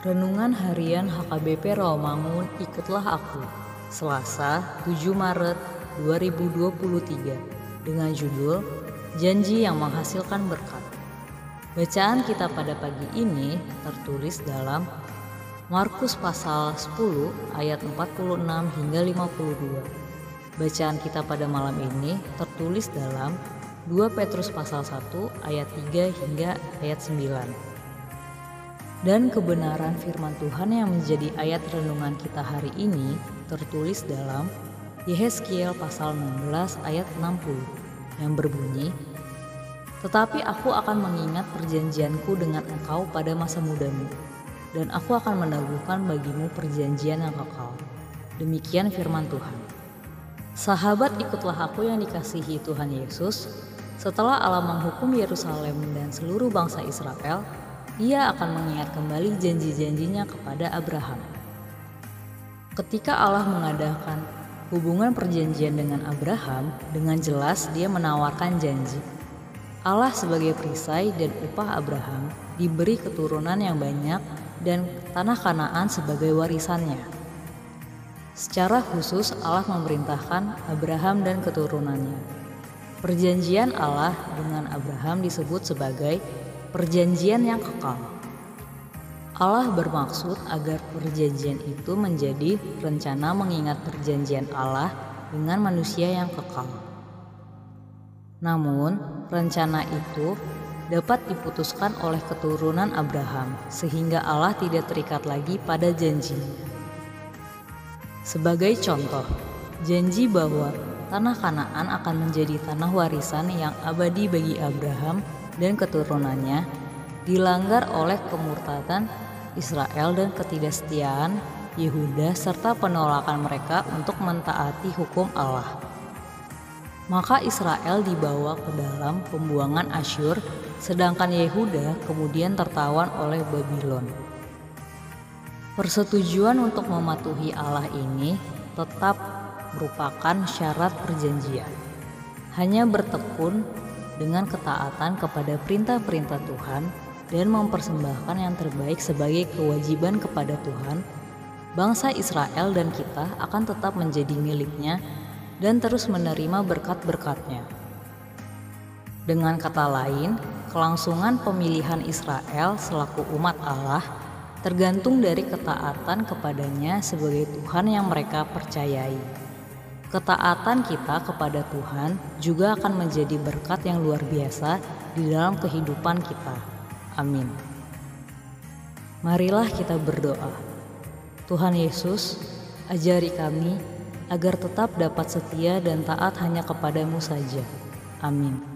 Renungan Harian HKBP Rawamangun Ikutlah Aku. Selasa 7 Maret 2023 dengan judul Janji yang Menghasilkan Berkat. Bacaan kita pada pagi ini tertulis dalam Markus pasal 10 ayat 46 hingga 52 Bacaan kita pada malam ini tertulis dalam 2 Petrus pasal 1 ayat 3 hingga ayat 9 dan kebenaran firman Tuhan yang menjadi ayat renungan kita hari ini tertulis dalam Yehezkiel pasal 16 ayat 60 yang berbunyi Tetapi aku akan mengingat perjanjianku dengan engkau pada masa mudamu dan aku akan meneguhkan bagimu perjanjian yang kekal. Demikian firman Tuhan. Sahabat ikutlah aku yang dikasihi Tuhan Yesus. Setelah Allah menghukum Yerusalem dan seluruh bangsa Israel, ia akan mengingat kembali janji-janjinya kepada Abraham. Ketika Allah mengadakan hubungan perjanjian dengan Abraham, dengan jelas dia menawarkan janji. Allah sebagai perisai dan upah Abraham diberi keturunan yang banyak dan tanah Kanaan sebagai warisannya. Secara khusus Allah memerintahkan Abraham dan keturunannya. Perjanjian Allah dengan Abraham disebut sebagai perjanjian yang kekal. Allah bermaksud agar perjanjian itu menjadi rencana mengingat perjanjian Allah dengan manusia yang kekal. Namun, rencana itu dapat diputuskan oleh keturunan Abraham, sehingga Allah tidak terikat lagi pada janjinya. Sebagai contoh, janji bahwa tanah Kanaan akan menjadi tanah warisan yang abadi bagi Abraham dan keturunannya dilanggar oleh kemurtadan Israel dan ketidaksetiaan Yehuda serta penolakan mereka untuk mentaati hukum Allah. Maka Israel dibawa ke dalam pembuangan Asyur, sedangkan Yehuda kemudian tertawan oleh Babylon. Persetujuan untuk mematuhi Allah ini tetap merupakan syarat perjanjian. Hanya bertekun dengan ketaatan kepada perintah-perintah Tuhan dan mempersembahkan yang terbaik sebagai kewajiban kepada Tuhan, bangsa Israel dan kita akan tetap menjadi miliknya dan terus menerima berkat-berkatnya. Dengan kata lain, kelangsungan pemilihan Israel selaku umat Allah tergantung dari ketaatan kepadanya sebagai Tuhan yang mereka percayai. Ketaatan kita kepada Tuhan juga akan menjadi berkat yang luar biasa di dalam kehidupan kita. Amin. Marilah kita berdoa. Tuhan Yesus, ajari kami agar tetap dapat setia dan taat hanya kepadamu saja. Amin.